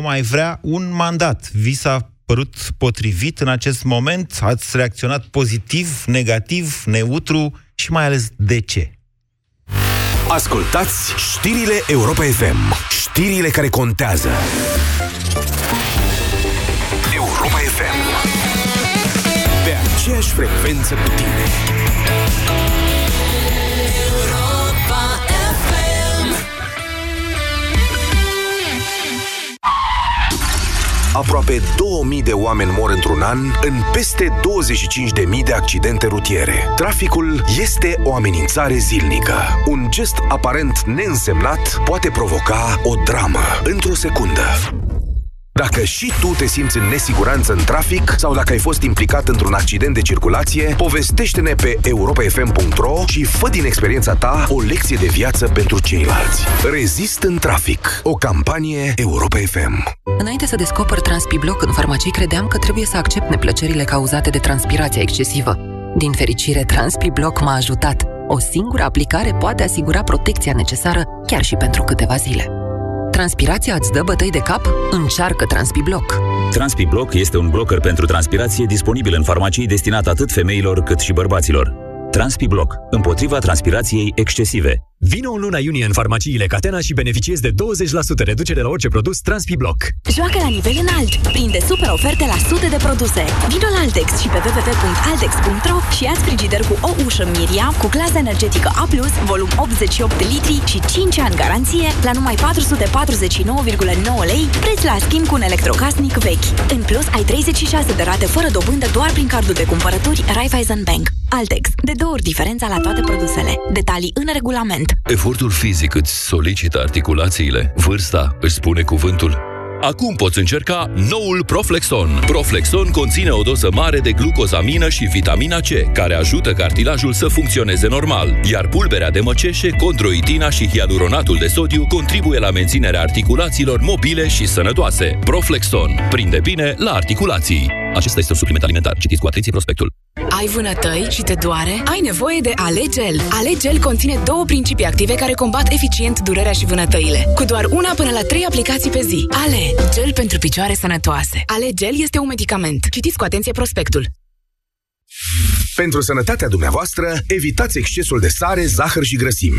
că mai vrea un mandat. Vi s-a părut potrivit în acest moment? Ați reacționat pozitiv, negativ, neutru și mai ales de ce? Ascultați știrile Europa FM. Știrile care contează. Europa FM. Pe aceeași frecvență cu tine. Aproape 2000 de oameni mor într-un an în peste 25.000 de accidente rutiere. Traficul este o amenințare zilnică. Un gest aparent neînsemnat poate provoca o dramă într-o secundă. Dacă și tu te simți în nesiguranță în trafic sau dacă ai fost implicat într-un accident de circulație, povestește-ne pe europafm.ro și fă din experiența ta o lecție de viață pentru ceilalți. Rezist în trafic. O campanie Europa FM. Înainte să descoper Transpibloc în farmacii, credeam că trebuie să accept neplăcerile cauzate de transpirația excesivă. Din fericire, Transpibloc m-a ajutat. O singură aplicare poate asigura protecția necesară chiar și pentru câteva zile. Transpirația îți dă bătăi de cap? Încearcă Transpibloc. Transpibloc este un blocker pentru transpirație disponibil în farmacii destinat atât femeilor cât și bărbaților. Transpibloc, împotriva transpirației excesive. Vino în luna iunie în farmaciile Catena și beneficiezi de 20% reducere la orice produs Transpibloc. Joacă la nivel înalt. Prinde super oferte la sute de produse. Vino la Altex și pe www.altex.ro și ia frigider cu o ușă Miria cu clasă energetică A+, volum 88 litri și 5 ani garanție la numai 449,9 lei, preț la schimb cu un electrocasnic vechi. În plus, ai 36 de rate fără dobândă doar prin cardul de cumpărături Raiffeisen Bank. Altex. De două ori diferența la toate produsele. Detalii în regulament. Efortul fizic îți solicită articulațiile. Vârsta își spune cuvântul. Acum poți încerca noul Proflexon. Proflexon conține o doză mare de glucozamină și vitamina C, care ajută cartilajul să funcționeze normal, iar pulberea de măceșe, condroitina și hialuronatul de sodiu contribuie la menținerea articulațiilor mobile și sănătoase. Proflexon. Prinde bine la articulații. Acesta este un supliment alimentar. Citiți cu atenție prospectul. Ai vânătăi și te doare? Ai nevoie de Alegel. Alegel conține două principii active care combat eficient durerea și vânătăile. Cu doar una până la trei aplicații pe zi. Ale, gel pentru picioare sănătoase. Alegel este un medicament. Citiți cu atenție prospectul. Pentru sănătatea dumneavoastră, evitați excesul de sare, zahăr și grăsimi.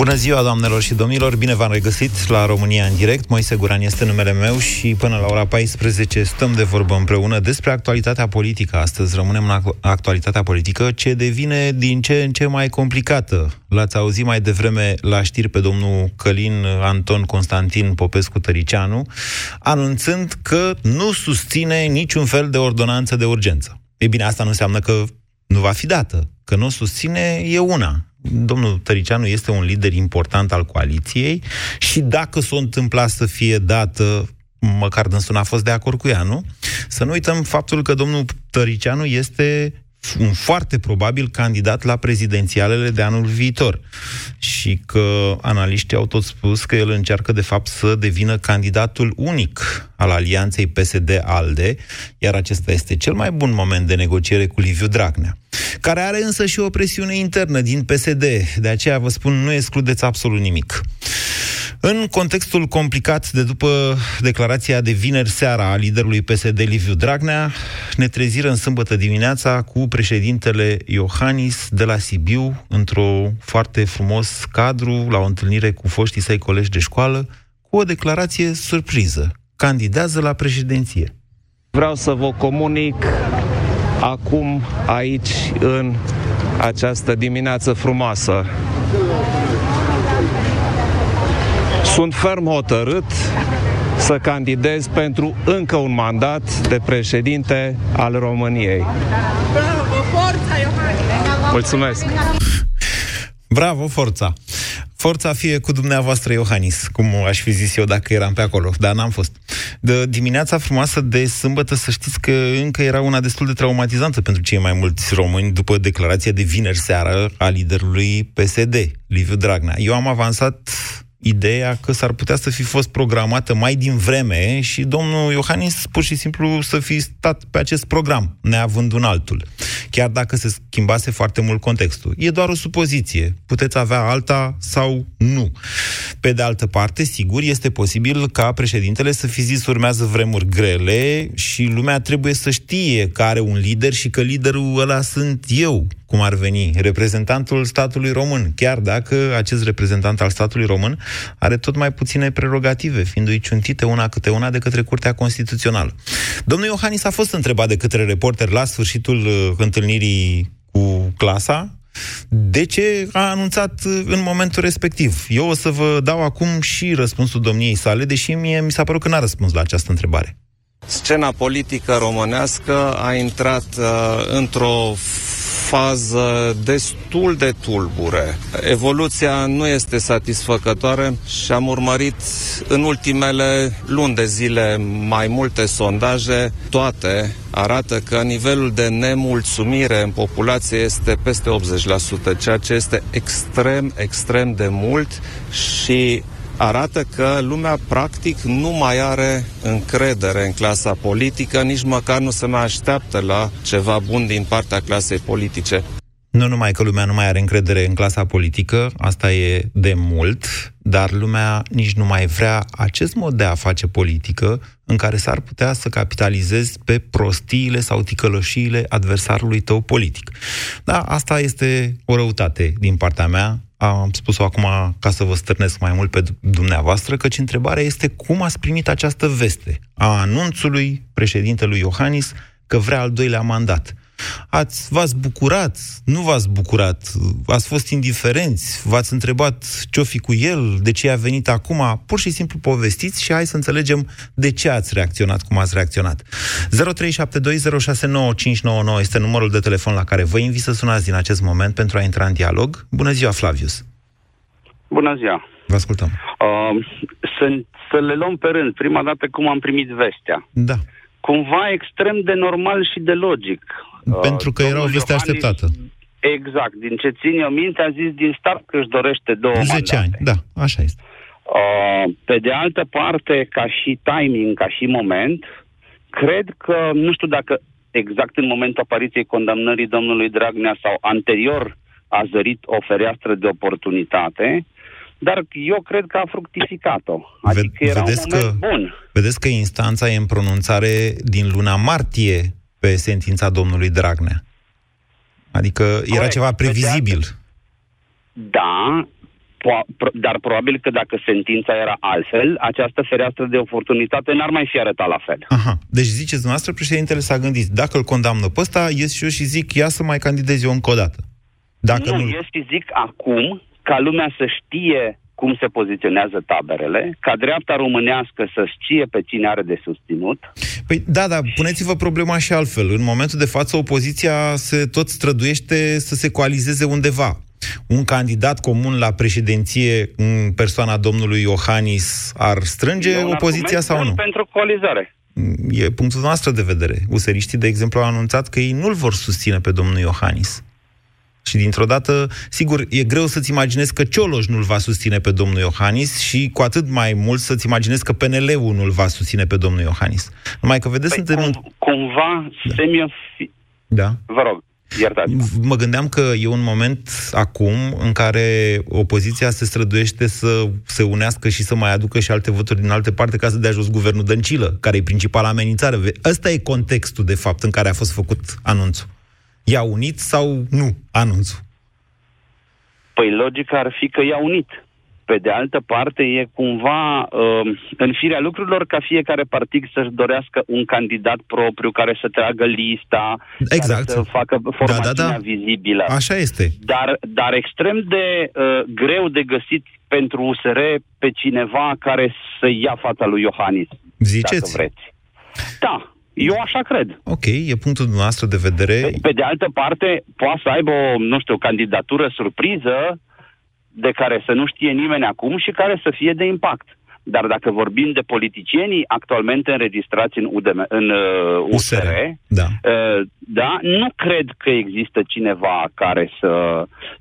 Bună ziua, doamnelor și domnilor! Bine v-am regăsit la România în direct. Moise Guran este numele meu și până la ora 14 stăm de vorbă împreună despre actualitatea politică. Astăzi rămânem în actualitatea politică ce devine din ce în ce mai complicată. L-ați auzit mai devreme la știri pe domnul Călin Anton Constantin Popescu Tăricianu, anunțând că nu susține niciun fel de ordonanță de urgență. E bine, asta nu înseamnă că nu va fi dată. Că nu o susține e una domnul Tăricianu este un lider important al coaliției și dacă s-o întâmpla să fie dată măcar dânsul n-a fost de acord cu ea, nu? Să nu uităm faptul că domnul Tăricianu este un foarte probabil candidat la prezidențialele de anul viitor. Și că analiștii au tot spus că el încearcă de fapt să devină candidatul unic al alianței PSD-ALDE, iar acesta este cel mai bun moment de negociere cu Liviu Dragnea, care are însă și o presiune internă din PSD, de aceea vă spun, nu excludeți absolut nimic. În contextul complicat de după declarația de vineri seara a liderului PSD Liviu Dragnea, ne treziră în sâmbătă dimineața cu președintele Iohannis de la Sibiu, într-o foarte frumos cadru, la o întâlnire cu foștii săi colegi de școală, cu o declarație surpriză. Candidează la președinție. Vreau să vă comunic acum, aici, în această dimineață frumoasă, sunt ferm hotărât să candidez pentru încă un mandat de președinte al României. Bravo, forța, Mulțumesc! Bravo, forța! Forța fie cu dumneavoastră, Iohannis, cum aș fi zis eu dacă eram pe acolo, dar n-am fost. De dimineața frumoasă de sâmbătă, să știți că încă era una destul de traumatizantă pentru cei mai mulți români după declarația de vineri seară a liderului PSD, Liviu Dragnea. Eu am avansat ideea că s-ar putea să fi fost programată mai din vreme și domnul Iohannis pur și simplu să fi stat pe acest program, neavând un altul. Chiar dacă se schimbase foarte mult contextul. E doar o supoziție. Puteți avea alta sau nu. Pe de altă parte, sigur, este posibil ca președintele să fi zis urmează vremuri grele și lumea trebuie să știe că are un lider și că liderul ăla sunt eu, cum ar veni, reprezentantul statului român, chiar dacă acest reprezentant al statului român are tot mai puține prerogative, fiindu-i ciuntite una câte una de către Curtea Constituțională. Domnul Iohannis a fost întrebat de către reporter la sfârșitul uh, întâlnirii cu clasa, de ce a anunțat uh, în momentul respectiv? Eu o să vă dau acum și răspunsul domniei sale, deși mie mi s-a părut că n-a răspuns la această întrebare. Scena politică românească a intrat uh, într-o fază destul de tulbure. Evoluția nu este satisfăcătoare și am urmărit în ultimele luni de zile mai multe sondaje. Toate arată că nivelul de nemulțumire în populație este peste 80%, ceea ce este extrem, extrem de mult și arată că lumea practic nu mai are încredere în clasa politică, nici măcar nu se mai așteaptă la ceva bun din partea clasei politice. Nu numai că lumea nu mai are încredere în clasa politică, asta e de mult, dar lumea nici nu mai vrea acest mod de a face politică în care s-ar putea să capitalizezi pe prostiile sau ticăloșiile adversarului tău politic. Da, asta este o răutate din partea mea, am spus-o acum ca să vă stârnesc mai mult pe dumneavoastră, căci întrebarea este cum ați primit această veste a anunțului președintelui Iohannis că vrea al doilea mandat. Ați, v-ați bucurat? Nu v-ați bucurat? Ați fost indiferenți? V-ați întrebat ce-o fi cu el? De ce a venit acum? Pur și simplu povestiți și hai să înțelegem de ce ați reacționat cum ați reacționat. 0372069599 este numărul de telefon la care vă invit să sunați din acest moment pentru a intra în dialog. Bună ziua, Flavius! Bună ziua! Vă ascultăm. Uh, să, să le luăm pe rând. Prima dată cum am primit vestea. Da. Cumva extrem de normal și de logic. Pentru că era o veste așteptată. Exact. Din ce țin eu minte, a zis din start că își dorește două 10 mandate. ani, da, așa este. Uh, pe de altă parte, ca și timing, ca și moment, cred că, nu știu dacă exact în momentul apariției condamnării domnului Dragnea sau anterior a zărit o fereastră de oportunitate, dar eu cred că a fructificat-o. Adică Ve- era vedeți un moment că, bun. Vedeți că instanța e în pronunțare din luna martie pe sentința domnului Dragnea. Adică era Corect. ceva previzibil. Da, po- dar probabil că dacă sentința era altfel, această fereastră de oportunitate n-ar mai fi arătat la fel. Aha. Deci ziceți dumneavoastră, președintele s-a gândit, dacă îl condamnă pe ăsta, ies și eu și zic, ia să mai candidez eu încă o dată. Dacă nu, nu... ies și zic acum, ca lumea să știe cum se poziționează taberele, ca dreapta românească să știe pe cine are de susținut. Păi da, dar puneți-vă problema și altfel. În momentul de față, opoziția se tot străduiește să se coalizeze undeva. Un candidat comun la președinție în persoana domnului Iohannis ar strânge opoziția sau nu? pentru coalizare. E punctul noastră de vedere. Useriștii, de exemplu, au anunțat că ei nu-l vor susține pe domnul Iohannis. Și dintr-o dată, sigur, e greu să-ți imaginezi că Cioloș nu-l va susține pe domnul Iohannis și cu atât mai mult să-ți imaginezi că PNL-ul nu-l va susține pe domnul Iohannis. Numai că, vedeți, păi, suntem... Cum, cumva, da. semi Da. Vă rog. Iertați. Mă gândeam că e un moment acum în care opoziția se străduiește să se unească și să mai aducă și alte voturi din alte parte ca să dea jos guvernul Dăncilă, care e principala amenințare. Ăsta e contextul, de fapt, în care a fost făcut anunțul. I-a unit sau nu anunțul? Păi logica ar fi că i-a unit. Pe de altă parte, e cumva uh, în firea lucrurilor ca fiecare partid să-și dorească un candidat propriu care să tragă lista, exact. care să facă formațiunea da, da, da. vizibilă. Așa este. Dar, dar extrem de uh, greu de găsit pentru USR pe cineva care să ia fața lui Iohannis. Ziceți? Dacă vreți. Da, eu așa cred. Ok, e punctul noastră de vedere. Pe, pe de altă parte, poate să aibă o, nu știu, candidatură surpriză de care să nu știe nimeni acum și care să fie de impact. Dar dacă vorbim de politicienii actualmente înregistrați în, UDM, în uh, USR, USR da. Uh, da, nu cred că există cineva care să,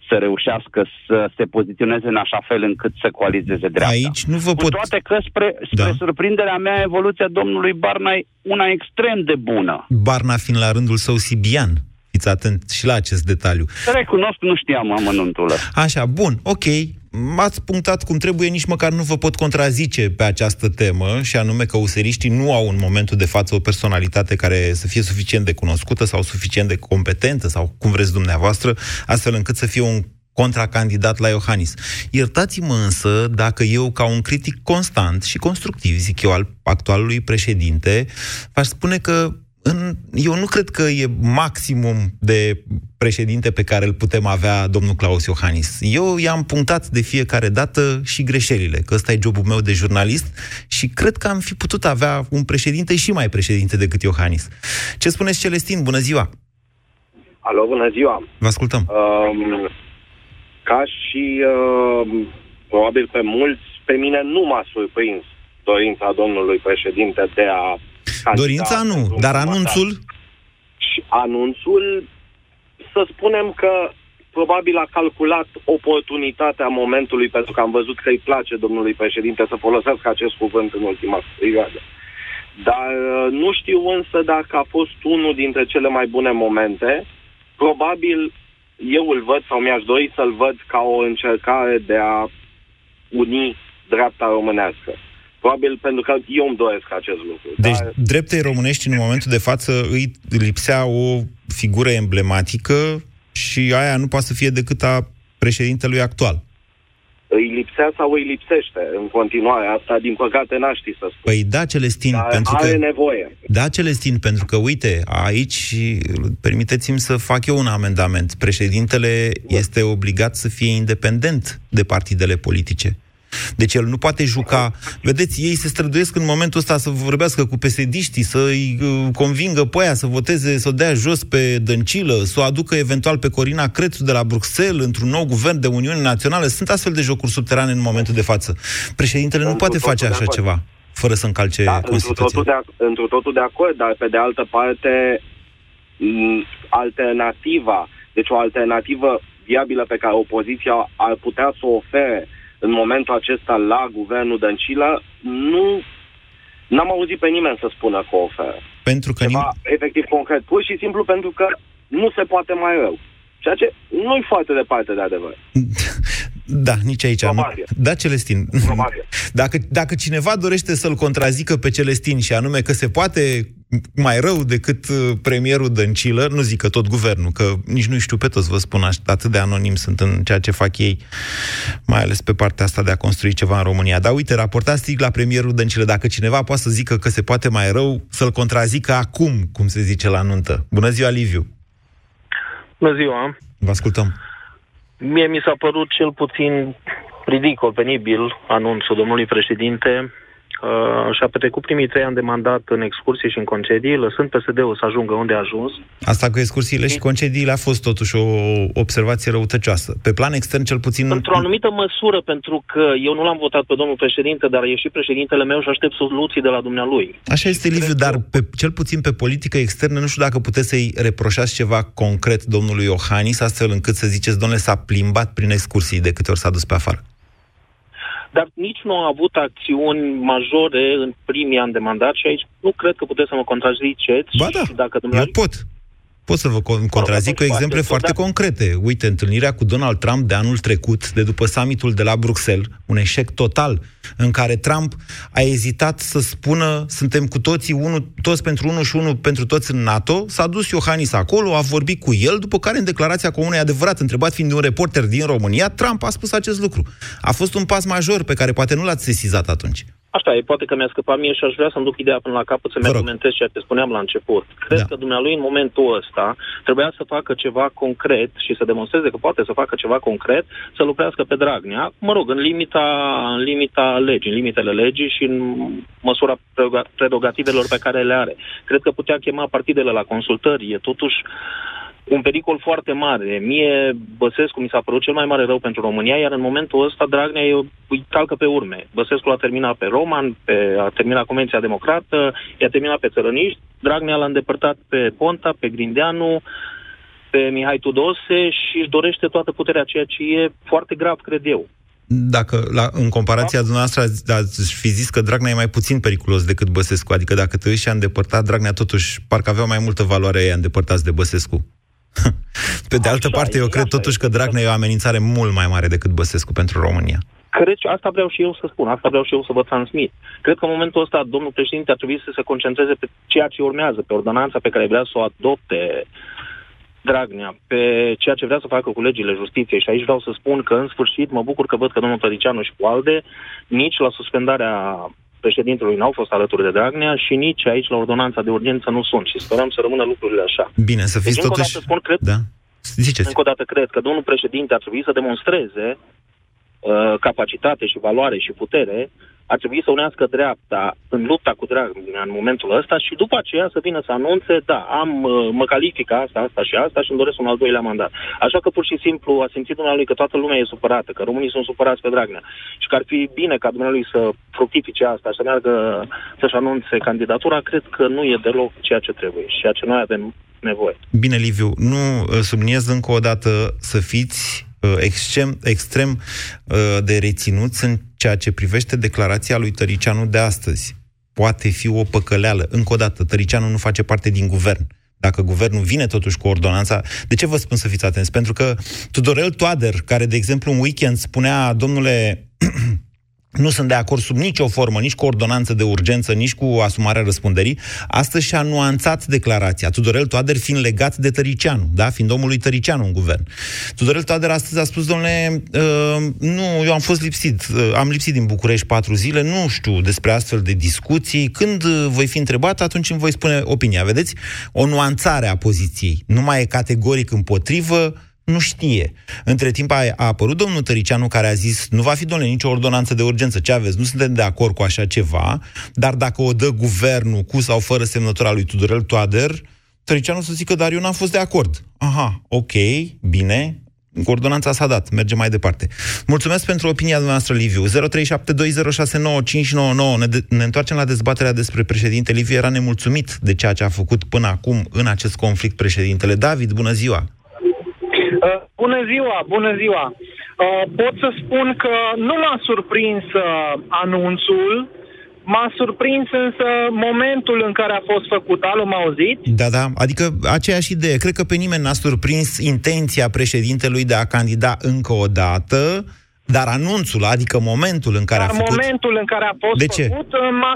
să reușească să se poziționeze în așa fel încât să coalizeze dreapta. Aici nu vă Cu pot... toate că, spre, spre da. surprinderea mea, evoluția domnului Barna e una extrem de bună. Barna fiind la rândul său sibian. Fiți atent și la acest detaliu. Recunosc, nu știam amănuntul ăsta. Așa, bun, ok m-ați punctat cum trebuie, nici măcar nu vă pot contrazice pe această temă, și anume că useriștii nu au în momentul de față o personalitate care să fie suficient de cunoscută sau suficient de competentă, sau cum vreți dumneavoastră, astfel încât să fie un contracandidat la Iohannis. Iertați-mă însă dacă eu, ca un critic constant și constructiv, zic eu, al actualului președinte, aș spune că în, eu nu cred că e maximum de președinte pe care îl putem avea domnul Claus Iohannis. Eu i-am punctat de fiecare dată și greșelile, că ăsta e jobul meu de jurnalist și cred că am fi putut avea un președinte și mai președinte decât Iohannis. Ce spuneți, Celestin? Bună ziua! Alo, bună ziua! Vă ascultăm! Um, ca și uh, probabil pe mulți, pe mine nu m-a surprins dorința domnului președinte de a Dorința nu, dar anunțul? Și anunțul, să spunem că probabil a calculat oportunitatea momentului, pentru că am văzut că îi place domnului președinte să folosească acest cuvânt în ultima perioadă. Dar uh, nu știu însă dacă a fost unul dintre cele mai bune momente. Probabil eu îl văd sau mi-aș dori să-l văd ca o încercare de a uni dreapta românească. Probabil pentru că eu îmi doresc acest lucru. Deci, dar... dreptei românești, în momentul de față, îi lipsea o figură emblematică și aia nu poate să fie decât a președintelui actual. Îi lipsea sau îi lipsește în continuare. Asta, din păcate, n-aș ști să spun. Păi da, Celestin, Dar pentru are că... nevoie. Da, Celestin, pentru că, uite, aici, permiteți-mi să fac eu un amendament. Președintele este obligat să fie independent de partidele politice. Deci el nu poate juca... Vedeți, ei se străduiesc în momentul ăsta să vorbească cu pesediștii, să-i uh, convingă pe aia să voteze, să o dea jos pe Dăncilă, să o aducă eventual pe Corina Crețu de la Bruxelles într-un nou guvern de Uniune Națională. Sunt astfel de jocuri subterane în momentul de față. Președintele nu poate face așa ceva fără să încalce da, Constituția. Într totul, de, într totul de acord, dar pe de altă parte alternativa, deci o alternativă viabilă pe care opoziția ar putea să o ofere în momentul acesta la guvernul Dăncilă, nu n-am auzit pe nimeni să spună că oferă. Pentru că Ceva nim- efectiv concret, pur și simplu pentru că nu se poate mai rău. Ceea ce nu e foarte departe de adevăr. Da, nici aici. Probabil. Nu. Da, Celestin. Probabil. Dacă, dacă cineva dorește să-l contrazică pe Celestin și anume că se poate mai rău decât uh, premierul Dăncilă, nu zic că tot guvernul, că nici nu știu pe toți, vă spun, atât de anonim sunt în ceea ce fac ei, mai ales pe partea asta de a construi ceva în România. Dar uite, raportați strict la premierul Dăncilă. Dacă cineva poate să zică că se poate mai rău, să-l contrazică acum, cum se zice la nuntă. Bună ziua, Liviu! Bună ziua! Vă ascultăm! Mie mi s-a părut cel puțin ridicol, penibil anunțul domnului președinte uh, și-a petrecut primii trei ani de mandat în excursii și în concedii, lăsând PSD-ul să ajungă unde a ajuns. Asta cu excursiile și concediile a fost totuși o observație răutăcioasă. Pe plan extern, cel puțin... Într-o anumită măsură, pentru că eu nu l-am votat pe domnul președinte, dar e și președintele meu și aștept soluții de la dumnealui. Așa este, Liviu, dar pe, cel puțin pe politică externă, nu știu dacă puteți să-i reproșați ceva concret domnului Iohannis, astfel încât să ziceți, domnule, s-a plimbat prin excursii de câte ori s-a dus pe afară dar nici nu a avut acțiuni majore în primii ani de mandat și aici nu cred că puteți să mă contraziceți. Ba da, și dacă eu pot. Pot să vă contrazic cu exemple foarte da. concrete. Uite, întâlnirea cu Donald Trump de anul trecut, de după summitul de la Bruxelles, un eșec total, în care Trump a ezitat să spună suntem cu toții unul, toți pentru unul și unul pentru toți în NATO, s-a dus Iohannis acolo, a vorbit cu el, după care în declarația comunei adevărat, întrebat fiind de un reporter din România, Trump a spus acest lucru. A fost un pas major pe care poate nu l-ați sesizat atunci. Așa e, poate că mi-a scăpat mie și aș vrea să-mi duc ideea până la capăt să-mi argumentez ceea ce spuneam la început. Cred da. că dumnealui în momentul ăsta trebuia să facă ceva concret și să demonstreze că poate să facă ceva concret, să lucrească pe Dragnea, mă rog, în limita, în limita legii, în limitele legii și în măsura prerogativelor pe care le are. Cred că putea chema partidele la consultări, e totuși un pericol foarte mare. Mie, Băsescu, mi s-a părut cel mai mare rău pentru România, iar în momentul ăsta Dragnea îi calcă pe urme. Băsescu a terminat pe Roman, pe, a terminat Convenția Democrată, i-a terminat pe țărăniști, Dragnea l-a îndepărtat pe Ponta, pe Grindeanu, pe Mihai Tudose și își dorește toată puterea, ceea ce e foarte grav, cred eu. Dacă, la, în comparația da? dumneavoastră, ați fi zis că Dragnea e mai puțin periculos decât Băsescu, adică dacă te și-a îndepărtat, Dragnea totuși parcă avea mai multă valoare ea îndepărtați de Băsescu. Pe de altă așa parte, eu cred totuși că Dragnea e o amenințare mult mai mare decât Băsescu pentru România. Cred, asta vreau și eu să spun, asta vreau și eu să vă transmit. Cred că în momentul ăsta domnul președinte ar trebui să se concentreze pe ceea ce urmează, pe ordonanța pe care vrea să o adopte Dragnea, pe ceea ce vrea să facă cu legile justiției. Și aici vreau să spun că, în sfârșit, mă bucur că văd că domnul Tăricianu și cu ALDE, nici la suspendarea președintelui n-au fost alături de Dragnea și nici aici la ordonanța de urgență nu sunt și sperăm să rămână lucrurile așa. Bine, să fiți deci, totuși... Încă o dată spun, cred, da. Ziceți. Încă o dată cred că domnul președinte ar trebui să demonstreze uh, capacitate și valoare și putere ar trebui să unească dreapta în lupta cu Dragnea în momentul ăsta și după aceea să vină să anunțe, da, am, uh, mă califică asta, asta și asta și îmi doresc un al doilea mandat. Așa că pur și simplu a simțit dumnealui că toată lumea e supărată, că românii sunt supărați pe Dragnea și că ar fi bine ca dumnealui să fructifice asta, să meargă să-și anunțe candidatura, cred că nu e deloc ceea ce trebuie și ceea ce noi avem nevoie. Bine, Liviu, nu uh, subliniez încă o dată să fiți Uh, extrem, extrem uh, de reținuți în ceea ce privește declarația lui Tăricianu de astăzi. Poate fi o păcăleală. Încă o dată, Tăricianu nu face parte din guvern dacă guvernul vine totuși cu ordonanța, de ce vă spun să fiți atenți? Pentru că Tudorel Toader, care, de exemplu, în weekend spunea, domnule nu sunt de acord sub nicio formă, nici cu ordonanță de urgență, nici cu asumarea răspunderii, astăzi și-a nuanțat declarația. Tudorel Toader fiind legat de Tăricianu, da? fiind omul lui Tăricianu în guvern. Tudorel Toader astăzi a spus, domnule, uh, nu, eu am fost lipsit, uh, am lipsit din București patru zile, nu știu despre astfel de discuții. Când uh, voi fi întrebat, atunci îmi voi spune opinia. Vedeți? O nuanțare a poziției. Nu mai e categoric împotrivă, nu știe. Între timp a, a apărut domnul Tăricianu care a zis nu va fi, domnule, nicio ordonanță de urgență. Ce aveți? Nu suntem de acord cu așa ceva, dar dacă o dă guvernul cu sau fără semnătura lui Tudorel Toader, Tăricianu să zică, dar eu n-am fost de acord. Aha, ok, bine, ordonanța s-a dat, merge mai departe. Mulțumesc pentru opinia noastră, Liviu. 0372069599. Ne, de- ne întoarcem la dezbaterea despre președinte. Liviu era nemulțumit de ceea ce a făcut până acum în acest conflict președintele. David, bună ziua! Uh, bună ziua, bună ziua. Uh, pot să spun că nu m-a surprins uh, anunțul, M-a surprins însă momentul în care a fost făcut. Alo, m auzit? Da, da, adică aceeași idee. Cred că pe nimeni n-a surprins intenția președintelui de a candida încă o dată, dar anunțul, adică momentul în care dar a făcut... momentul în care a fost de ce? făcut m-a,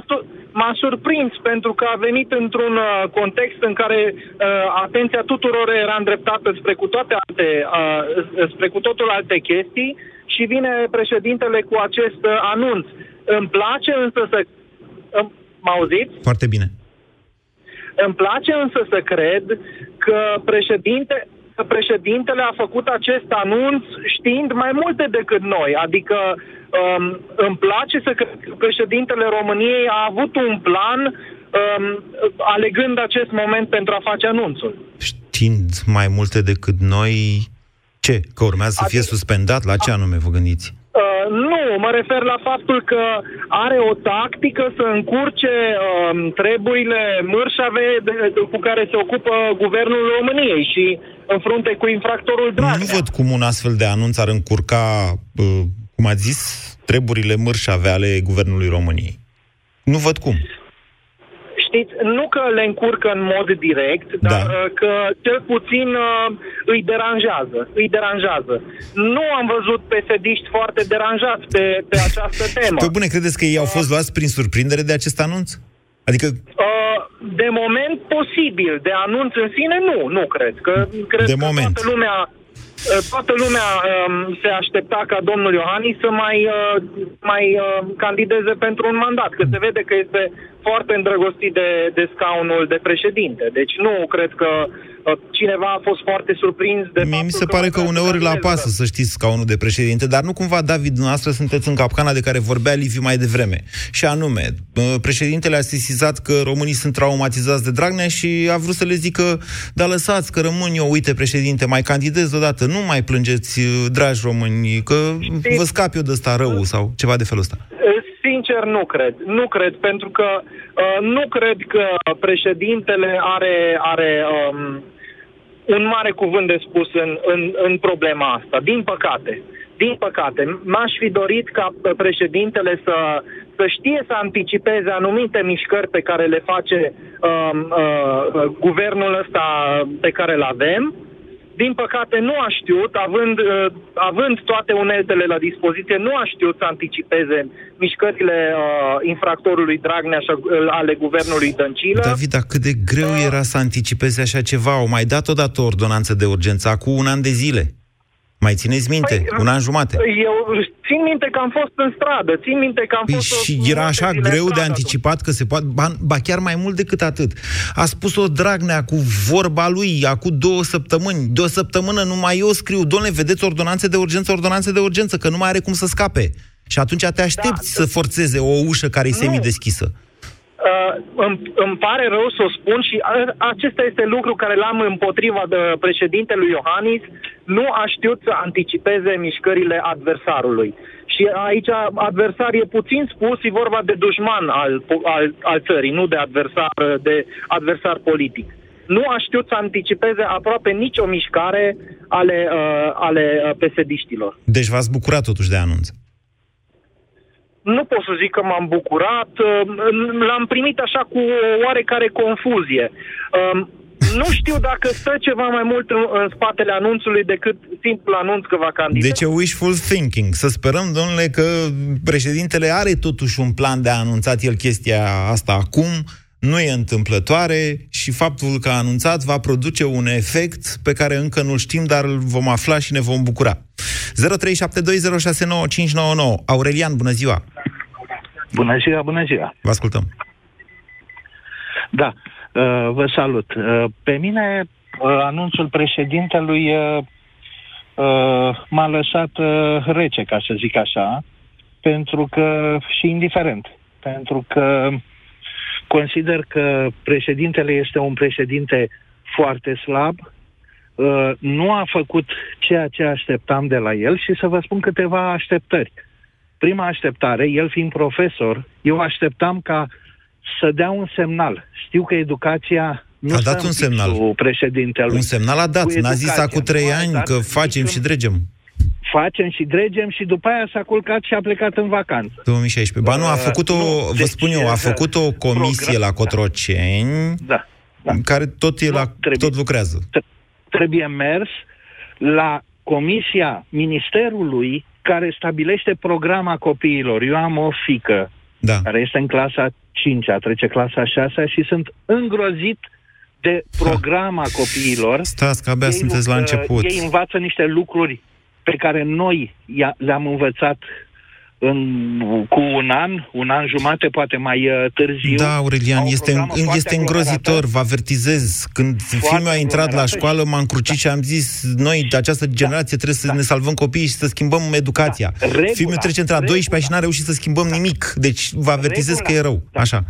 m-a surprins pentru că a venit într-un uh, context în care uh, atenția tuturor era îndreptată spre cu toate alte, uh, spre cu totul alte chestii și vine președintele cu acest uh, anunț. Îmi place însă să... Uh, mă auziți? Foarte bine. Îmi place însă să cred că președinte, că președintele a făcut acest anunț știind mai multe decât noi. Adică um, îmi place să cred că președintele României a avut un plan um, alegând acest moment pentru a face anunțul. Știind mai multe decât noi, ce? Că urmează să fie adică, suspendat? La ce anume vă gândiți? Uh, nu, mă refer la faptul că are o tactică să încurce uh, treburile mărșave de, de, cu care se ocupă guvernul României și în frunte cu infractorul Dragnea. Nu văd cum un astfel de anunț ar încurca, uh, cum ați zis, treburile mărșave ale guvernului României. Nu văd cum știți, nu că le încurcă în mod direct, da. dar uh, că cel puțin uh, îi deranjează. Îi deranjează. Nu am văzut pesediști foarte deranjați pe, pe această temă. Pe bune, credeți că ei au fost luați prin surprindere de acest anunț? Adică... Uh, de moment posibil, de anunț în sine nu, nu cred. Că, cred de că moment. toată lumea Uh, toată lumea um, se aștepta ca domnul Iohannis să mai, uh, mai uh, candideze pentru un mandat, că se vede că este foarte îndrăgostit de, de scaunul de președinte. Deci nu cred că uh, cineva a fost foarte surprins de Mie mi se pare că, că uneori îl apasă să știți scaunul de președinte, dar nu cumva, David, dumneavoastră sunteți în capcana de care vorbea Liviu mai devreme. Și anume, uh, președintele a sesizat că românii sunt traumatizați de Dragnea și a vrut să le zică, dar lăsați că rămân eu, uite președinte, mai candidez odată, nu mai plângeți, uh, dragi români, că vă scap eu de ăsta rău sau ceva de felul ăsta. Sincer, nu cred. Nu cred, pentru că uh, nu cred că președintele are, are um, un mare cuvânt de spus în, în, în problema asta. Din păcate. Din păcate. M-aș fi dorit ca președintele să, să știe să anticipeze anumite mișcări pe care le face um, uh, guvernul ăsta pe care îl avem din păcate, nu a știut, având, uh, având toate uneltele la dispoziție, nu a știut să anticipeze mișcările uh, infractorului Dragnea și uh, ale guvernului Dăncilă. David, dar cât de greu uh, era să anticipeze așa ceva? Au mai dat odată o ordonanță de urgență, acum un an de zile. Mai țineți minte? Păi, un an jumate. Eu țin minte că am fost în stradă, țin minte că am păi fost... Și era așa greu de anticipat că se poate... Ba, ba chiar mai mult decât atât. A spus-o Dragnea cu vorba lui, acum două săptămâni. De o săptămână numai eu scriu, domnule, vedeți ordonanțe de urgență, ordonanțe de urgență, că nu mai are cum să scape. Și atunci te aștepți da, să forțeze o ușă care e semideschisă. Uh, îmi, îmi pare rău să o spun și uh, acesta este lucru care l-am împotriva de președintelui Iohannis. Nu a știut să anticipeze mișcările adversarului. Și aici adversar e puțin spus, e vorba de dușman al, al, al țării, nu de adversar, de adversar politic. Nu a știut să anticipeze aproape nicio mișcare ale, uh, ale uh, pesediștilor. Deci v-ați bucurat totuși de anunț nu pot să zic că m-am bucurat, uh, l-am primit așa cu o oarecare confuzie. Um, nu știu dacă stă ceva mai mult în, în spatele anunțului decât simplu anunț că va candida. Deci e wishful thinking. Să sperăm, domnule, că președintele are totuși un plan de a anunțat el chestia asta acum, nu e întâmplătoare și faptul că a anunțat va produce un efect pe care încă nu-l știm, dar îl vom afla și ne vom bucura. 0372069599. Aurelian, bună ziua! Bună ziua, bună ziua! Vă ascultăm! Da, uh, vă salut. Uh, pe mine uh, anunțul președintelui m-a lăsat rece, ca să zic așa, pentru că și indiferent, pentru că consider că președintele este un președinte foarte slab, nu a făcut ceea ce așteptam de la el și să vă spun câteva așteptări prima așteptare, el fiind profesor, eu așteptam ca să dea un semnal. Știu că educația nu a dat un semnal. Președintelui. Un semnal a dat. N-a zis acum trei ani că facem și dregem. Facem și dregem și după aia s-a culcat și a plecat în vacanță. 2016. Ba nu, a făcut o, uh, vă deci, spun eu, a făcut o comisie la Cotroceni, da, da. care tot, e la, trebuie, tot lucrează. Trebuie mers la comisia Ministerului care stabilește programa copiilor. Eu am o fică da. care este în clasa 5 a trece clasa 6 și sunt îngrozit de programa copiilor. Stați că abia ei sunteți la început. Ei învață niște lucruri pe care noi le-am învățat în, cu un an, un an jumate, poate mai uh, târziu. Da, Aurelian, este, este îngrozitor, vă avertizez. Când filmul a intrat la școală, m-am crucit da. și am zis, noi, de această da. generație, trebuie să da. ne salvăm copiii și să schimbăm educația. Da. Regula, filmul trece între a 12 și n-a reușit să schimbăm da. nimic. Deci vă avertizez regula, că e rău. Da. Așa.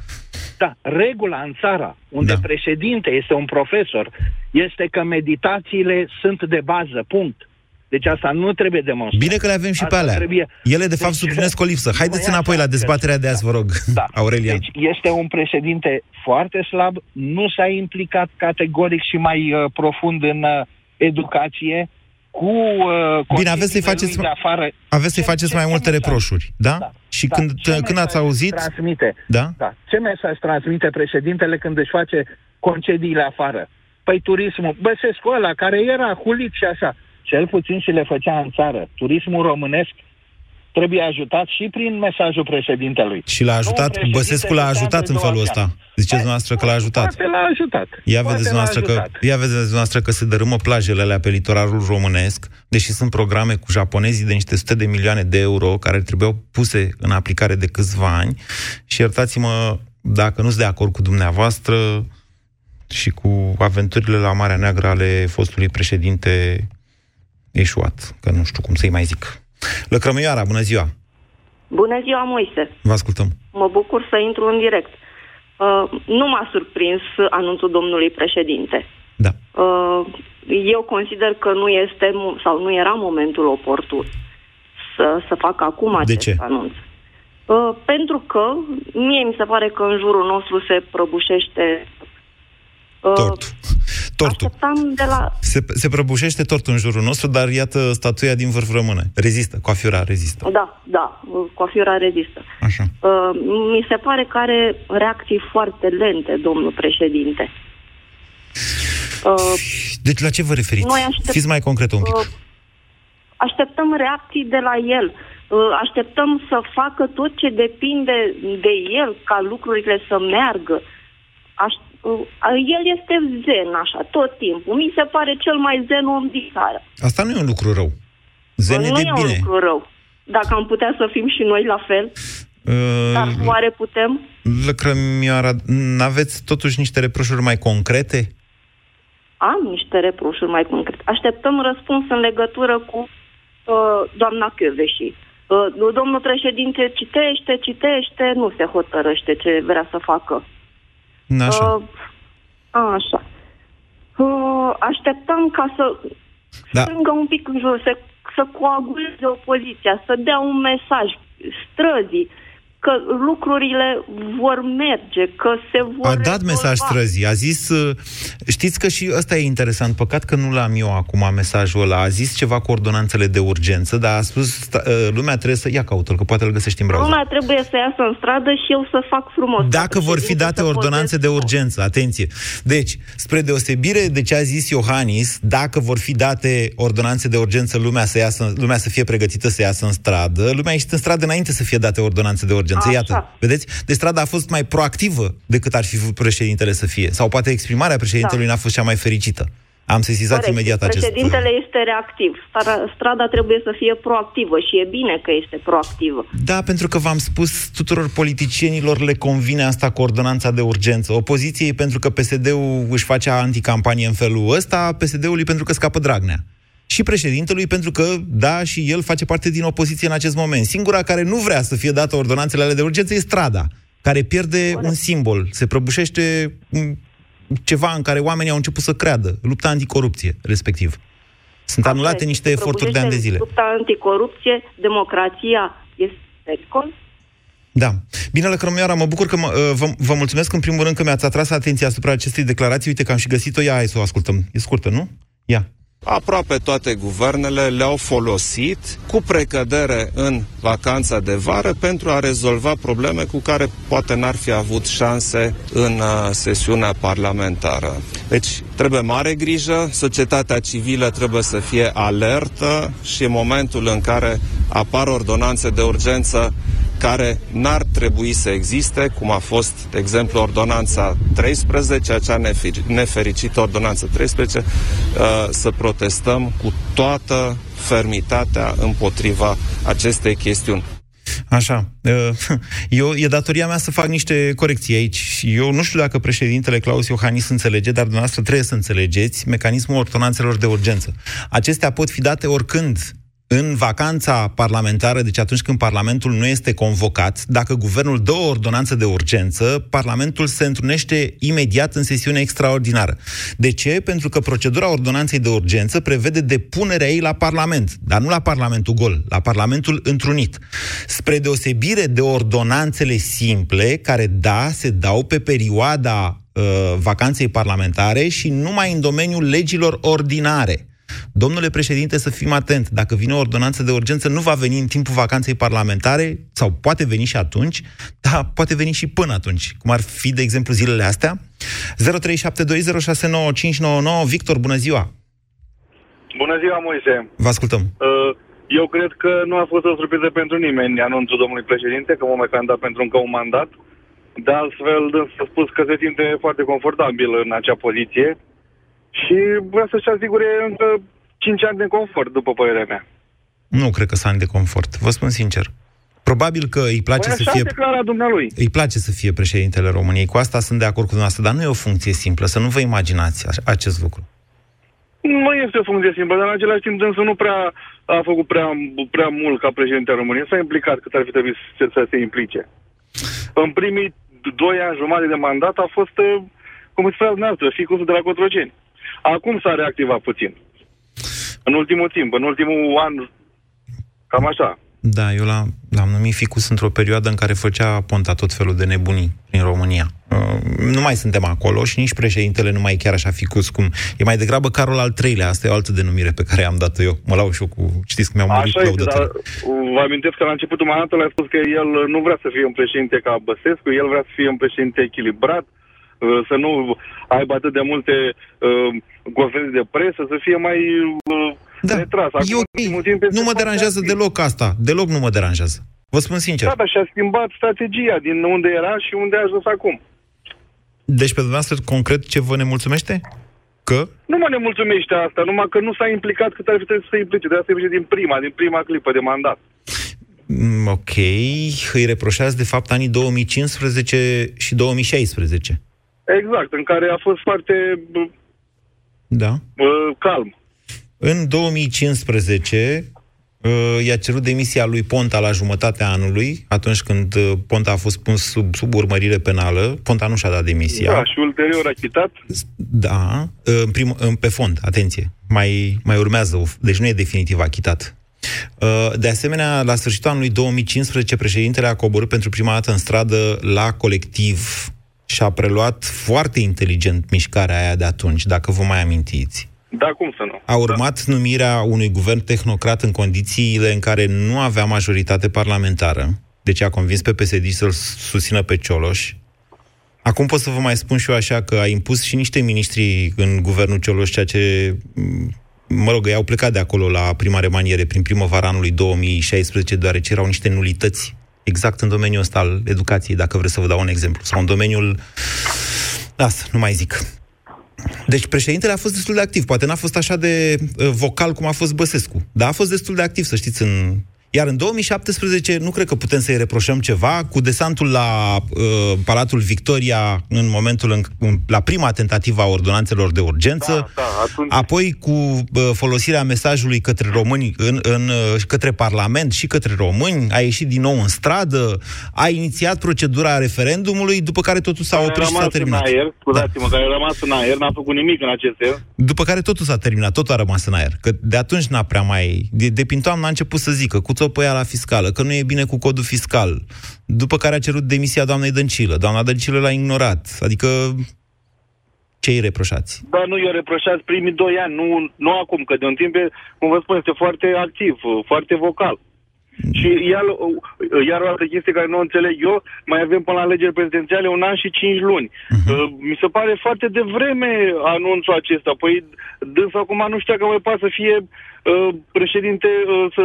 Da, regula în țara, unde da. președinte este un profesor, este că meditațiile sunt de bază, punct. Deci asta nu trebuie demonstrat. Bine că le avem și asta pe alea. Trebuie... Ele, de fapt, deci, suplinesc o lipsă. Haideți înapoi la dezbaterea de azi, vă rog, da. Aurelian. Deci este un președinte foarte slab, nu s-a implicat categoric și mai uh, profund în uh, educație, cu uh, Bine, aveți să-i faceți, de afară. Aveți să-i faceți ce, mai ce multe mesaj? reproșuri, da? da și da. când, ce când ați auzit... Transmite, da? da? Ce mesaj transmite președintele când își face concediile afară? Păi turismul, Băsescu ăla, care era hulit și așa, cel puțin și le făcea în țară. Turismul românesc trebuie ajutat și prin mesajul președintelui. Și l-a ajutat, Băsescu l-a ajutat în felul ăsta. Ziceți noastră că l-a ajutat. Poate l-a ajutat. Ia vedeți noastră că, ia vedeți noastră că se dărâmă plajele alea pe litoralul românesc, deși sunt programe cu japonezii de niște sute de milioane de euro care trebuiau puse în aplicare de câțiva ani. Și iertați-mă, dacă nu sunt de acord cu dumneavoastră și cu aventurile la Marea Neagră ale fostului președinte eșuat, că nu știu cum să-i mai zic. Lăcrămioara, bună ziua! Bună ziua, Moise! Vă ascultăm! Mă bucur să intru în direct. Uh, nu m-a surprins anunțul domnului președinte. Da. Uh, eu consider că nu este sau nu era momentul oportun să, să facă acum acest ce? anunț. Uh, pentru că mie mi se pare că în jurul nostru se prăbușește uh, Tortul. Tortul. Așteptam de la... Se, se prăbușește tortul în jurul nostru, dar iată, statuia din vârf rămâne. Rezistă, coafiura rezistă. Da, da, coafiura rezistă. Așa. Uh, mi se pare că are reacții foarte lente, domnul președinte. Uh, deci la ce vă referiți? Noi aștept, Fiți mai concret un pic. Uh, așteptăm reacții de la el. Uh, așteptăm să facă tot ce depinde de el ca lucrurile să meargă. Aș, uh, el este zen așa, tot timpul. Mi se pare cel mai zen om din țară. Asta nu e un lucru rău. Zen nu e de e bine. un lucru rău. Dacă am putea să fim și noi la fel, Uh, dar oare putem? Lăcrămioara, n-aveți totuși niște reproșuri mai concrete? Am niște reproșuri mai concrete. Așteptăm răspuns în legătură cu uh, doamna Chioveși. Uh, domnul președinte citește, citește, nu se hotărăște ce vrea să facă. Așa. Uh, așa. Uh, așteptăm ca să Da. strângă un pic în jur, să, să coaguleze opoziția, să dea un mesaj străzii că lucrurile vor merge, că se vor A dat rezolva. mesaj străzii, a zis, uh, știți că și ăsta e interesant, păcat că nu l-am eu acum mesajul ăla, a zis ceva cu ordonanțele de urgență, dar a spus, sta- uh, lumea trebuie să, ia caută că poate îl găsești în browser. Lumea trebuie să iasă în stradă și eu să fac frumos. Dacă vor fi date ordonanțe de urgență, atenție. Deci, spre deosebire de ce a zis Iohannis, dacă vor fi date ordonanțe de urgență, lumea să, iasă, lumea să fie pregătită să iasă în stradă, lumea a ieșit în stradă înainte să fie date ordonanțe de urgență. Așa. Iată, vedeți? Deci strada a fost mai proactivă decât ar fi vrut președintele să fie. Sau poate exprimarea președintelui Da. n-a fost cea mai fericită. Am sesizat Corect. imediat acest... Președintele este reactiv. Strada, strada trebuie să fie proactivă și e bine că este proactivă. Da, pentru că v-am spus, tuturor politicienilor le convine asta cu ordonanța de urgență. Opoziției pentru că PSD-ul își face anticampanie în felul ăsta, PSD-ului pentru că scapă Dragnea. Și președintelui pentru că, da, și el face parte din opoziție în acest moment. Singura care nu vrea să fie dată ordonanțele alea de urgență e strada, care pierde Corect. un simbol. Se prăbușește m, ceva în care oamenii au început să creadă. Lupta anticorupție, respectiv. Sunt anulate Așa niște este. eforturi de ani de zile. Lupta anticorupție, democrația este pericol. Da. Bine, Lăcrămioara, mă bucur că mă, uh, vă, vă mulțumesc în primul rând că mi-ați atras atenția asupra acestei declarații. Uite că am și găsit-o. Ia, hai să o ascultăm. E scurtă, nu? Ia. Aproape toate guvernele le-au folosit cu precădere în vacanța de vară pentru a rezolva probleme cu care poate n-ar fi avut șanse în uh, sesiunea parlamentară. Deci trebuie mare grijă, societatea civilă trebuie să fie alertă și în momentul în care apar ordonanțe de urgență care n-ar trebui să existe, cum a fost, de exemplu, ordonanța 13, acea nefer- nefericită ordonanță 13, uh, să protestăm cu toată fermitatea împotriva acestei chestiuni. Așa. Uh, Eu, e datoria mea să fac niște corecții aici. Eu nu știu dacă președintele Claus Iohannis înțelege, dar dumneavoastră trebuie să înțelegeți mecanismul ordonanțelor de urgență. Acestea pot fi date oricând în vacanța parlamentară, deci atunci când Parlamentul nu este convocat, dacă guvernul dă o ordonanță de urgență, Parlamentul se întrunește imediat în sesiune extraordinară. De ce? Pentru că procedura ordonanței de urgență prevede depunerea ei la Parlament, dar nu la Parlamentul gol, la Parlamentul întrunit. Spre deosebire de ordonanțele simple, care, da, se dau pe perioada uh, vacanței parlamentare și numai în domeniul legilor ordinare. Domnule președinte, să fim atent. Dacă vine o ordonanță de urgență, nu va veni în timpul vacanței parlamentare, sau poate veni și atunci, dar poate veni și până atunci, cum ar fi, de exemplu, zilele astea. 0372069599 Victor, bună ziua! Bună ziua, Moise. Vă ascultăm. Uh, Eu cred că nu a fost o surpriză pentru nimeni anunțul domnului președinte că mă mai candidat pentru încă un mandat. De altfel, s-a spus că se simte foarte confortabil în acea poziție și vrea să-și asigure încă 5 ani de confort, după părerea mea. Nu cred că sunt ani de confort, vă spun sincer. Probabil că îi place Păi să așa fie... declara dumnealui. Îi place să fie președintele României. Cu asta sunt de acord cu dumneavoastră, dar nu e o funcție simplă. Să nu vă imaginați a- acest lucru. Nu este o funcție simplă, dar în același timp dânsul nu prea a făcut prea, prea mult ca președinte al României. S-a implicat cât ar fi trebuit să, să se implice. În primii doi ani jumate de mandat a fost, eh, cum îți spunea dumneavoastră, ficul de la Cotroceni. Acum s-a reactivat puțin. În ultimul timp, în ultimul an, cam așa. Da, eu l-am, l-am numit Ficus într-o perioadă în care făcea Ponta tot felul de nebunii prin România. Uh, nu mai suntem acolo și nici președintele nu mai e chiar așa Ficus cum... E mai degrabă Carol al treilea, asta e o altă denumire pe care am dat-o eu. Mă lau și eu cu... Știți că mi-au murit Așa este, dar lăudători. vă amintesc că la începutul mandatului a spus că el nu vrea să fie un președinte ca Băsescu, el vrea să fie un președinte echilibrat, uh, să nu aibă atât de multe uh, conferințe de presă, să fie mai uh, da. retras. Acum, E ok. în ultimul timp, este Nu mă foarte deranjează activ. deloc asta. Deloc nu mă deranjează. Vă spun sincer. Da, dar și-a schimbat strategia din unde era și unde a ajuns acum. Deci, pe dumneavoastră, concret, ce vă nemulțumește? Că? Nu mă nemulțumește asta, numai că nu s-a implicat cât ar fi trebuit să se implice. De asta se implice din prima, din prima clipă de mandat. Mm, Ok. Îi reproșați, de fapt, anii 2015 și 2016. Exact, în care a fost foarte uh, Da. calm. În 2015 uh, i-a cerut demisia lui Ponta la jumătatea anului, atunci când uh, Ponta a fost pus sub, sub urmărire penală. Ponta nu și-a dat demisia. Da, și ulterior a chitat. Da, în prim, în, pe fond, atenție. Mai, mai urmează, o- deci nu e definitiv achitat. Uh, De asemenea, la sfârșitul anului 2015, președintele a coborât pentru prima dată în stradă la colectiv și a preluat foarte inteligent mișcarea aia de atunci, dacă vă mai amintiți. Da, cum să nu? A urmat numirea unui guvern tehnocrat în condițiile în care nu avea majoritate parlamentară, deci a convins pe PSD să-l susțină pe Cioloș. Acum pot să vă mai spun și eu așa că a impus și niște miniștri în guvernul Cioloș, ceea ce, m, mă rog, ei au plecat de acolo la prima remaniere prin primăvara anului 2016, deoarece erau niște nulități exact în domeniul ăsta al educației, dacă vreți să vă dau un exemplu, sau în domeniul... Asta, nu mai zic. Deci președintele a fost destul de activ. Poate n-a fost așa de uh, vocal cum a fost Băsescu, dar a fost destul de activ, să știți, în... Iar în 2017 nu cred că putem să-i reproșăm ceva cu desantul la uh, Palatul Victoria în momentul în, în, la prima tentativă a ordonanțelor de urgență, Da, atunci... apoi cu uh, folosirea mesajului către români, în, în, uh, către Parlament și către români, a ieșit din nou în stradă, a inițiat procedura referendumului, după care totul s-a Care oprit și s-a rămas în terminat. aer, scuzați-mă, care a rămas în aer, n-a făcut nimic în acest sens. După care totul s-a terminat, totul a rămas în aer. Că de atunci n-a prea mai... De, de prin toamnă a început să zică, cu țopăia la fiscală, că nu e bine cu codul fiscal. După care a cerut demisia doamnei Dăncilă. Doamna Dăncilă l-a ignorat. Adică ce îi reproșați? Dar nu i-o reproșați primii doi ani, nu, nu acum, că de un timp, e, cum vă spun, este foarte activ, foarte vocal. Și iar, iar o altă chestie care nu o înțeleg eu, mai avem până la alegeri prezidențiale un an și cinci luni. Uh, Mi se pare foarte devreme anunțul acesta. Păi dânsa acum nu știa că mai poate să fie uh, președinte, uh, să,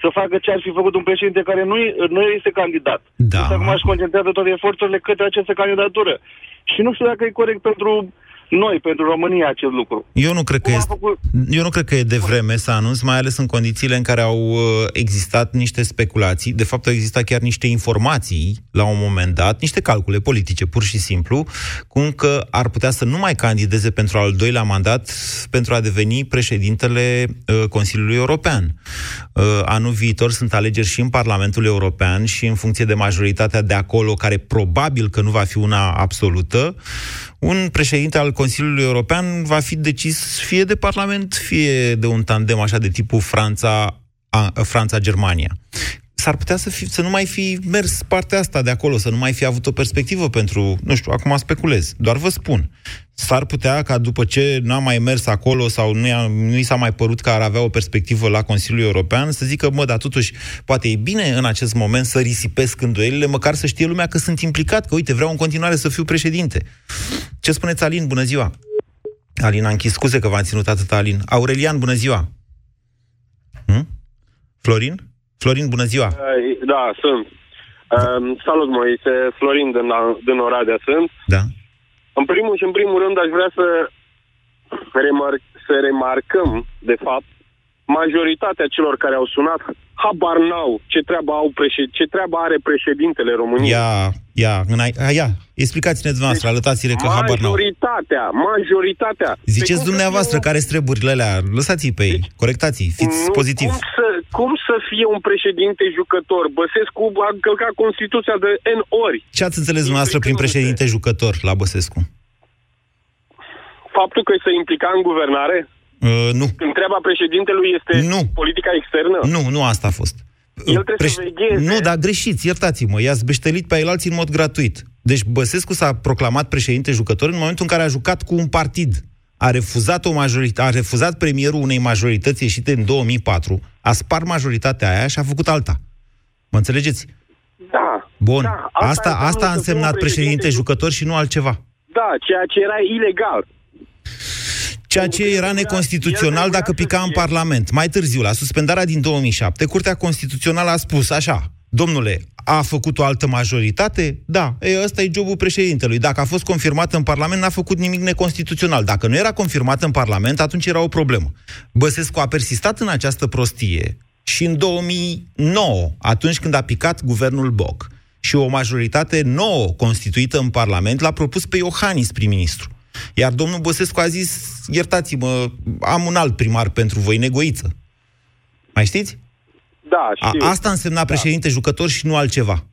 să facă ce ar fi făcut un președinte care nu, e- nu este candidat. Da. Dânsa acum își concentrează toate eforturile către această candidatură. Și nu știu dacă e corect pentru noi, pentru România, acest lucru. Eu nu cred că Cum a este, făcut- eu nu cred că e de vreme să anunț, mai ales în condițiile în care au uh, existat niște speculații, de fapt au existat chiar niște informații la un moment dat, niște calcule politice, pur și simplu, cum că ar putea să nu mai candideze pentru al doilea mandat pentru a deveni președintele uh, Consiliului European. Uh, anul viitor sunt alegeri și în Parlamentul European și în funcție de majoritatea de acolo, care probabil că nu va fi una absolută, un președinte al Consiliului European va fi decis fie de Parlament, fie de un tandem așa de tipul Franța, a, Franța-Germania. S-ar putea să, fi, să nu mai fi mers partea asta de acolo, să nu mai fi avut o perspectivă pentru, nu știu, acum speculez, doar vă spun. S-ar putea ca după ce n-a mai mers acolo sau nu, i-a, nu i s-a mai părut că ar avea o perspectivă la Consiliul European, să zică, mă, dar totuși, poate e bine în acest moment să risipesc îndoielile, măcar să știe lumea că sunt implicat, că uite, vreau în continuare să fiu președinte. Ce spuneți, Alin? Bună ziua! Alin a închis, scuze că v-am ținut atât, Alin. Aurelian, bună ziua! Hm? Florin? Florin, bună ziua! Da, sunt. Um, salut, Moise. Florin din, din Oradea sunt. Da. În primul și în primul rând aș vrea să, remar- să remarcăm, de fapt, majoritatea celor care au sunat habar n-au ce treabă, au președ... ce treabă are președintele României. Ia, ia, înai... ia, explicați-ne dumneavoastră, arătați-le că habar n-au. Majoritatea, majoritatea. Ziceți Păi cum dumneavoastră să fie care sunt treburile alea, lăsați-i pe ei, corectați-i, fiți nu, pozitiv. Cum să, cum să fie un președinte jucător? Băsescu a încălcat Constituția de N ori. Ce ați înțeles dumneavoastră prin președinte jucător la Băsescu? Faptul că se implica în guvernare? Uh, nu. Când treaba președintelui este Nu. politica externă? Nu, nu asta a fost. El trebuie să vegheze. Nu, dar greșiți, iertați-mă, i-ați beștelit pe alții în mod gratuit. Deci Băsescu s-a proclamat președinte jucător în momentul în care a jucat cu un partid. A refuzat, o majoritate, a refuzat premierul unei majorități ieșite în 2004, a spart majoritatea aia și a făcut alta. Mă înțelegeți? Da. Bun. Da, asta, asta asta, înseamnă a să fie un însemnat președinte președinte jucător și nu altceva. Da, ceea ce era ilegal. Ceea ce era neconstituțional dacă pica în Parlament. Mai târziu, la suspendarea din 2007, Curtea Constituțională a spus așa, domnule, a făcut o altă majoritate? Da, e, ăsta e jobul președintelui. Dacă a fost confirmat în Parlament, n-a făcut nimic neconstituțional. Dacă nu era confirmat în Parlament, atunci era o problemă. Băsescu a persistat în această prostie și în 2009, atunci când a picat guvernul Boc și o majoritate nouă constituită în Parlament l-a propus pe Iohannis prim-ministru. Iar domnul Băsescu a zis, iertați-mă, am un alt primar pentru voi, negoiță. Mai știți? Da, A, știu. asta însemna președinte jucător și nu altceva.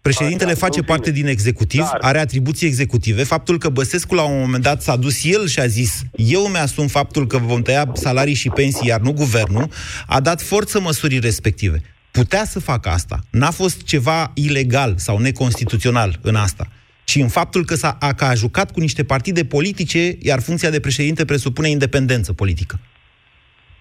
Președintele Așa, face în fine. parte din executiv, Dar- are atribuții executive. Faptul că Băsescu la un moment dat s-a dus el și a zis eu mi-asum faptul că vom tăia salarii și pensii, iar nu guvernul, a dat forță măsurii respective. Putea să facă asta. N-a fost ceva ilegal sau neconstituțional în asta ci în faptul că, s-a, a, că a jucat cu niște partide politice, iar funcția de președinte presupune independență politică.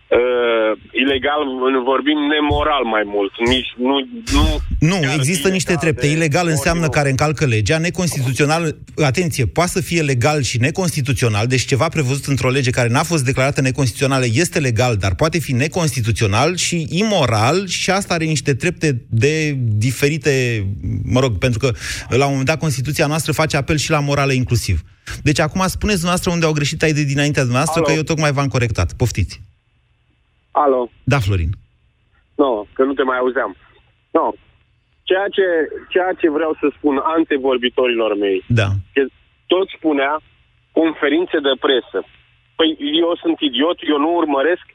Uh, ilegal vorbim nemoral mai mult. Nici, nu, nu, Nu, există niște trepte. Ilegal înseamnă care încalcă legea, neconstituțional, atenție, poate să fie legal și neconstituțional, deci ceva prevăzut într-o lege care n-a fost declarată neconstituțională este legal, dar poate fi neconstituțional și imoral și asta are niște trepte de diferite, mă rog, pentru că la un moment dat Constituția noastră face apel și la morală inclusiv. Deci acum spuneți dumneavoastră unde au greșit ai de dinaintea dumneavoastră, Alo. că eu tocmai v-am corectat. Poftiți. Alo? Da, Florin. Nu, că nu te mai auzeam. Nu. Ceea ce, ceea ce vreau să spun antevorbitorilor mei, Da. că tot spunea conferințe de presă. Păi eu sunt idiot, eu nu urmăresc,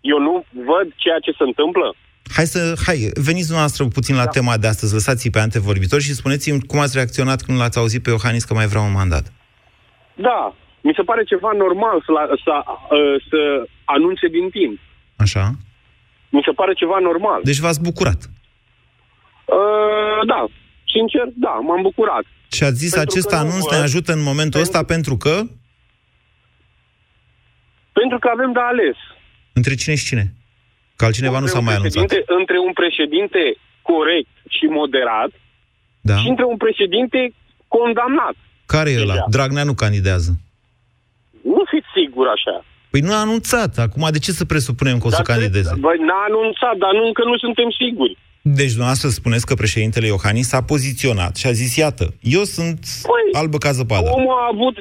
eu nu văd ceea ce se întâmplă. Hai să, hai, veniți dumneavoastră puțin la da. tema de astăzi, lăsați-i pe antevorbitor și spuneți-mi cum ați reacționat când l-ați auzit pe Iohannis că mai vrea un mandat. Da, mi se pare ceva normal să, la, să, uh, să anunțe din timp. Așa? Mi se pare ceva normal. Deci v-ați bucurat. Uh, da, sincer, da, m-am bucurat. Și ați zis, Pentru acest că nu anunț văd- ne ajută în momentul ăsta pentru că? Pentru că avem de ales. Între cine și cine? Că altcineva nu Între s-a un mai anunțat. președinte- Între un președinte corect și moderat Da? și între un președinte condamnat. Care e ăla? Deja. Dragnea nu candidează. Nu fiți sigur așa. Păi nu a anunțat. Acum de ce să presupunem că o să Dar candideze? Băi, n-a anunțat, dar nu, încă nu suntem siguri. Deci dumneavoastră spuneți că președintele Iohannis s-a poziționat și a zis, iată, eu sunt Păi, albă ca zăpada. Omul a avut,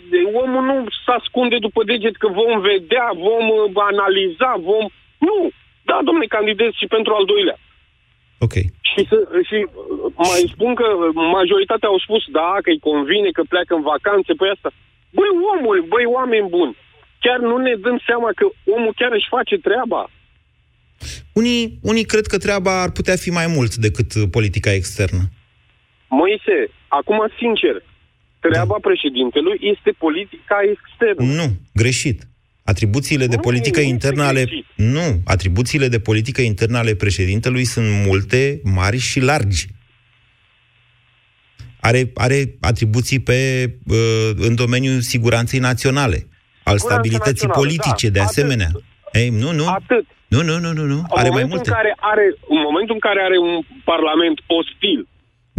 omul nu se ascunde după deget că vom vedea, vom uh, analiza, vom... Nu! Da, domne, candidez și pentru al doilea. Ok. Și, să, și uh, mai spun că majoritatea au spus, da, că îi convine, că pleacă în vacanțe, pe asta. Băi, omul, băi, oameni buni, chiar nu ne dăm seama că omul chiar își face treaba. Unii, unii cred că treaba ar putea fi mai mult decât uh, politica externă. Moise, acum sincer, treaba da. președintelui este politica externă. Nu, greșit. Atribuțiile de Nu, politică nu internă este ale... greșit. Nu, atribuțiile de politică internă ale președintelui sunt multe, mari și largi. Are, are atribuții pe, uh, în domeniul siguranței naționale, al Siguranța stabilității națională, politice, da, de atât. asemenea. Ei, nu, nu. Atât. Nu, nu, nu, nu, nu. În Are mai momentul, multe. în care are, în momentul în care are un parlament ostil,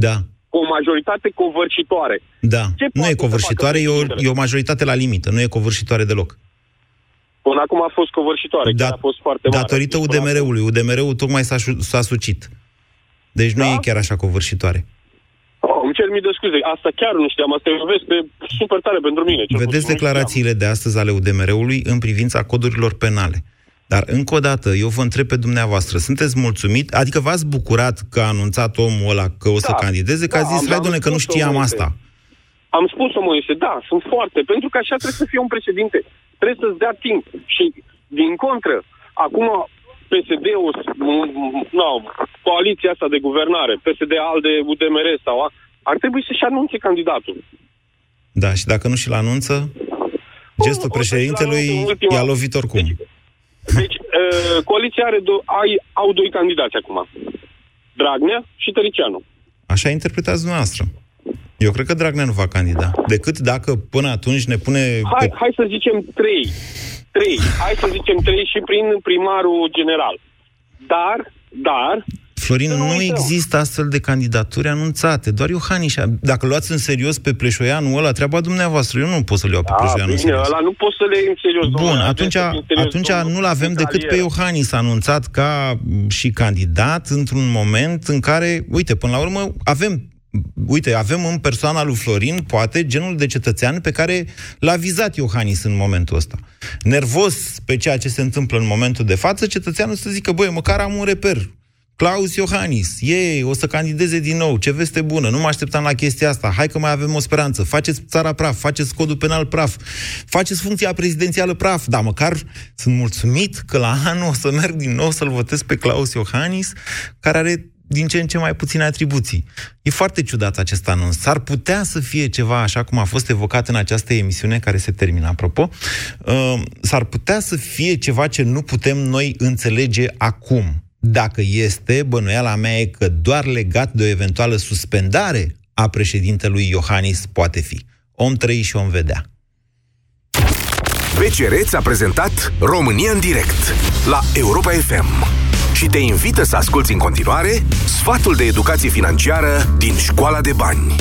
Da, cu o majoritate covârșitoare, da. Ce Nu poate e să covârșitoare, facă e o, președintele? e o majoritate la limită, nu e covârșitoare deloc. până acum a fost covârșitoare, Da, chiar a fost foarte mare. Datorită Deci, până UDMR-ului. UDMR-ul tocmai s-a, șu- s-a sucit. Deci nu Da? e chiar așa covârșitoare. Acum- Oh, îmi cer mii de scuze, asta chiar nu știam, asta e o veste super tare pentru mine. cel Vedeți puțin, nu declarațiile de astăzi ale UDMR-ului în privința codurilor penale. Dar, încă o dată, eu vă întreb pe dumneavoastră, sunteți mulțumit? Adică v-ați bucurat că a anunțat omul ăla că o să Da, candideze, că da, a zis, am- hai, am domnule, că nu spus-o, știam Moise. asta. Am spus-o, Moise, da, sunt foarte, pentru că așa trebuie să fie un președinte. Trebuie să-ți dea timp. Și, din contră, acum PSD-ul, no, coaliția asta de guvernare, PSD, ALDE, UDMR sau a, ar trebui să-și anunțe candidatul. Da, și dacă nu și-l anunță, gestul președintelui i-a lovit oricum. Deci, uh, coaliția are do- ai, au doi candidați acum. Dragnea și Tăricianu. Așa interpretați dumneavoastră. Eu cred că Dragnea nu va candida. Decât dacă până atunci ne pune... Hai, hai să zicem trei. Trei. Hai să zicem trei și prin primarul general. Dar, dar, Florin, nu există astfel de candidaturi anunțate. Doar Iohannis. Dacă luați în serios pe Pleșoianul ăla, treaba dumneavoastră. Eu nu pot să-l iau pe a, Pleșoianul în bine, serios. ăla nu poți să le iei în serios. Bun, domnule, atunci, trebuie să fii în serios, atunci domnul nu-l avem decât pe Mitralier. Iohannis anunțat ca m, și candidat într-un moment în care, uite, până la urmă, avem Uite, avem în persoana lui Florin, poate, genul de cetățean pe care l-a vizat Iohannis în momentul ăsta. Nervos pe ceea ce se întâmplă în momentul de față, cetățeanul să zică, băi, măcar am un reper. Claus Iohannis, ei, o să candideze din nou, ce veste bună, nu mă așteptam la chestia asta, hai că mai avem o speranță, faceți țara praf, faceți codul penal praf, faceți funcția prezidențială praf, dar măcar sunt mulțumit că la anul o să merg din nou să-l votez pe Claus Iohannis, care are din ce în ce mai puține atribuții. E foarte ciudat acest anunț. S-ar putea să fie ceva așa cum a fost evocat în această emisiune care se termină, apropo. Uh, s-ar putea să fie ceva ce nu putem noi înțelege acum. Dacă este, bănuiala mea e că doar legat de o eventuală suspendare a președintelui Iohannis poate fi. Om trăi și om vedea. BCR ți-a prezentat România în direct la Europa FM și te invită să asculti în continuare sfatul de educație financiară din Școala de Bani.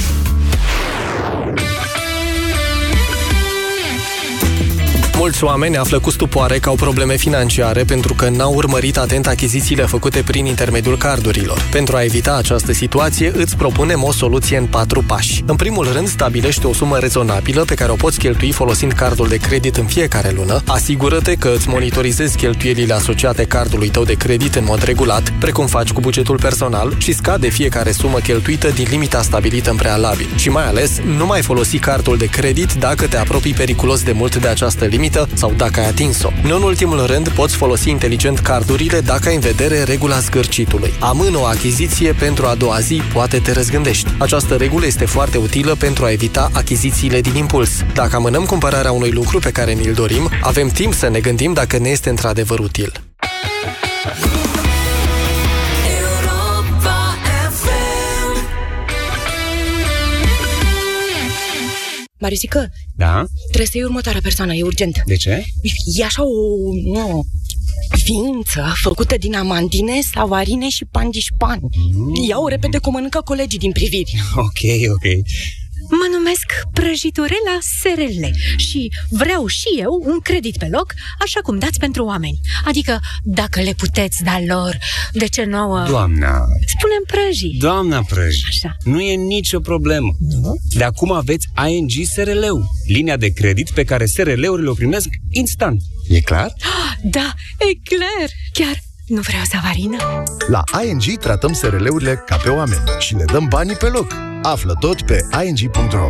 Mulți oameni află cu stupoare că au probleme financiare pentru că n-au urmărit atent achizițiile făcute prin intermediul cardurilor. Pentru a evita această situație, îți propunem o soluție în patru pași. În primul rând, stabilește o sumă rezonabilă pe care o poți cheltui folosind cardul de credit în fiecare lună. Asigură-te că îți monitorizezi cheltuielile asociate cardului tău de credit în mod regulat, precum faci cu bugetul personal și scade fiecare sumă cheltuită din limita stabilită în prealabil. Și mai ales, nu mai folosi cardul de credit dacă te apropii periculos de mult de această limită sau dacă ai atins-o. Nu în ultimul rând, poți folosi inteligent cardurile dacă ai în vedere regula zgârcitului. Amână o achiziție pentru a doua zi, poate te răzgândești. Această regulă este foarte utilă pentru a evita achizițiile din impuls. Dacă amânăm cumpărarea unui lucru pe care ni-l dorim, avem timp să ne gândim dacă ne este într-adevăr util. Mariusică, Da? trebuie să iei următoarea persoană, e urgent. De ce? E așa o nu, ființă făcută din amandine, savarine și pandișpan. Mm. Ia-o repede cum mănâncă colegii din priviri. Ok, ok. Mă numesc Prăjiturela SRL și vreau și eu un credit pe loc, așa cum dați pentru oameni. Adică, dacă le puteți da lor, de ce nouă? Doamna, Spunem prăjii. doamna Prăji, Așa. nu e nicio problemă. De acum aveți ING SRL-ul, linia de credit pe care SRL-urile o primesc instant. E clar? Da, e clar. Chiar nu vreau savarină. La ING tratăm SRL-urile ca pe oameni și le dăm banii pe loc. Află tot pe ing.ro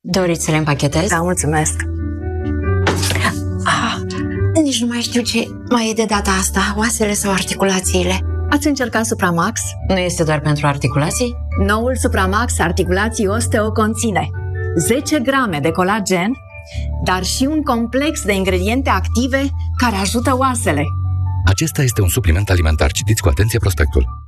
Doriți să le împachetez? Da, mulțumesc. Ah, nici nu mai știu ce mai e de data asta, oasele sau articulațiile. Ați încercat Supramax? Nu este doar pentru articulații? Noul Supramax Articulații Osteo conține 10 grame de colagen, dar și un complex de ingrediente active care ajută oasele. Acesta este un supliment alimentar. Citiți cu atenție prospectul.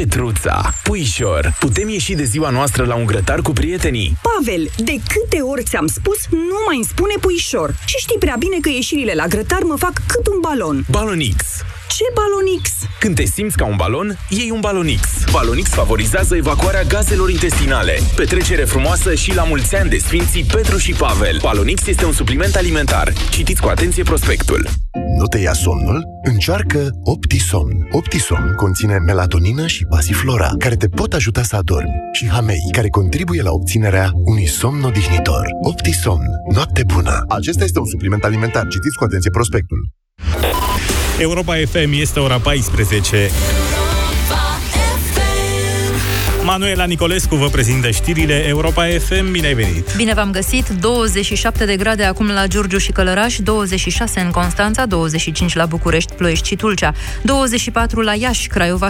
Petruța, puișor, putem ieși de ziua noastră la un grătar cu prietenii? Pavel, de câte ori ți-am spus, nu mai îmi spune puișor. Și știi prea bine că ieșirile la grătar mă fac cât un balon. Balonix. Ce balonix? Când te simți ca un balon, iei un Balonix. Balonix favorizează evacuarea gazelor intestinale. Petrecere frumoasă și la mulți ani de Sfinții Petru și Pavel. Balonix este un supliment alimentar. Citiți cu atenție prospectul. Nu te ia somnul? Încearcă Optisomn. Optisomn conține melatonină și pasiflora, care te pot ajuta să adormi, și hamei, care contribuie la obținerea unui somn odihnitor. Optisomn. Noapte bună! Acesta este un supliment alimentar. Citiți cu atenție prospectul. Europa FM este ora 14. Manuela Nicolescu vă prezintă știrile Europa FM. Bine ai venit! Bine v-am găsit! 27 de grade acum la Giurgiu și Călăraș, 26 în Constanța, 25 la București, Ploiești și Tulcea, 24 la Iași, Craiova și